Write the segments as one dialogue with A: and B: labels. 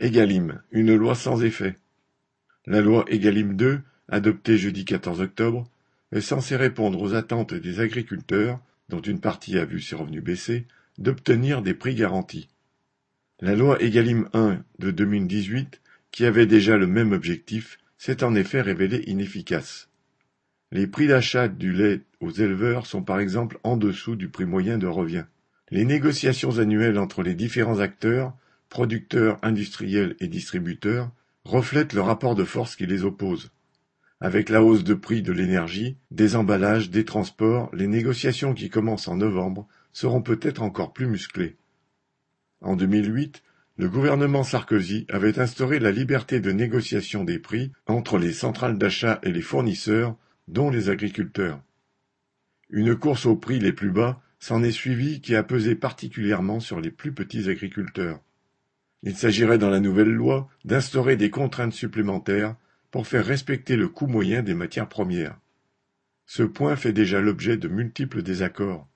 A: Egalim, une loi sans effet. La loi Egalim 2, adoptée jeudi 14 octobre, est censée répondre aux attentes des agriculteurs, dont une partie a vu ses revenus baisser, d'obtenir des prix garantis. La loi Egalim 1 de 2018, qui avait déjà le même objectif, s'est en effet révélée inefficace. Les prix d'achat du lait aux éleveurs sont par exemple en dessous du prix moyen de revient. Les négociations annuelles entre les différents acteurs, producteurs, industriels et distributeurs, reflètent le rapport de force qui les oppose. Avec la hausse de prix de l'énergie, des emballages, des transports, les négociations qui commencent en novembre seront peut-être encore plus musclées. En 2008, le gouvernement Sarkozy avait instauré la liberté de négociation des prix entre les centrales d'achat et les fournisseurs dont les agriculteurs. Une course aux prix les plus bas s'en est suivie qui a pesé particulièrement sur les plus petits agriculteurs. Il s'agirait dans la nouvelle loi d'instaurer des contraintes supplémentaires pour faire respecter le coût moyen des matières premières. Ce point fait déjà l'objet de multiples désaccords.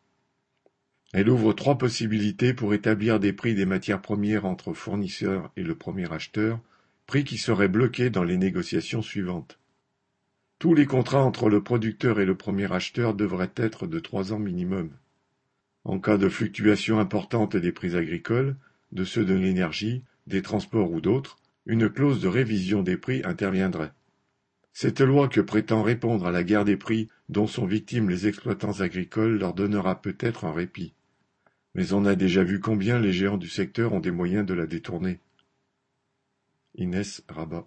A: Elle ouvre trois possibilités pour établir des prix des matières premières entre fournisseurs et le premier acheteur, prix qui seraient bloqués dans les négociations suivantes. Tous les contrats entre le producteur et le premier acheteur devraient être de trois ans minimum. En cas de fluctuation importante des prix agricoles, de ceux de l'énergie, des transports ou d'autres, une clause de révision des prix interviendrait. Cette loi que prétend répondre à la guerre des prix dont sont victimes les exploitants agricoles leur donnera peut-être un répit. Mais on a déjà vu combien les géants du secteur ont des moyens de la détourner. Inès Rabat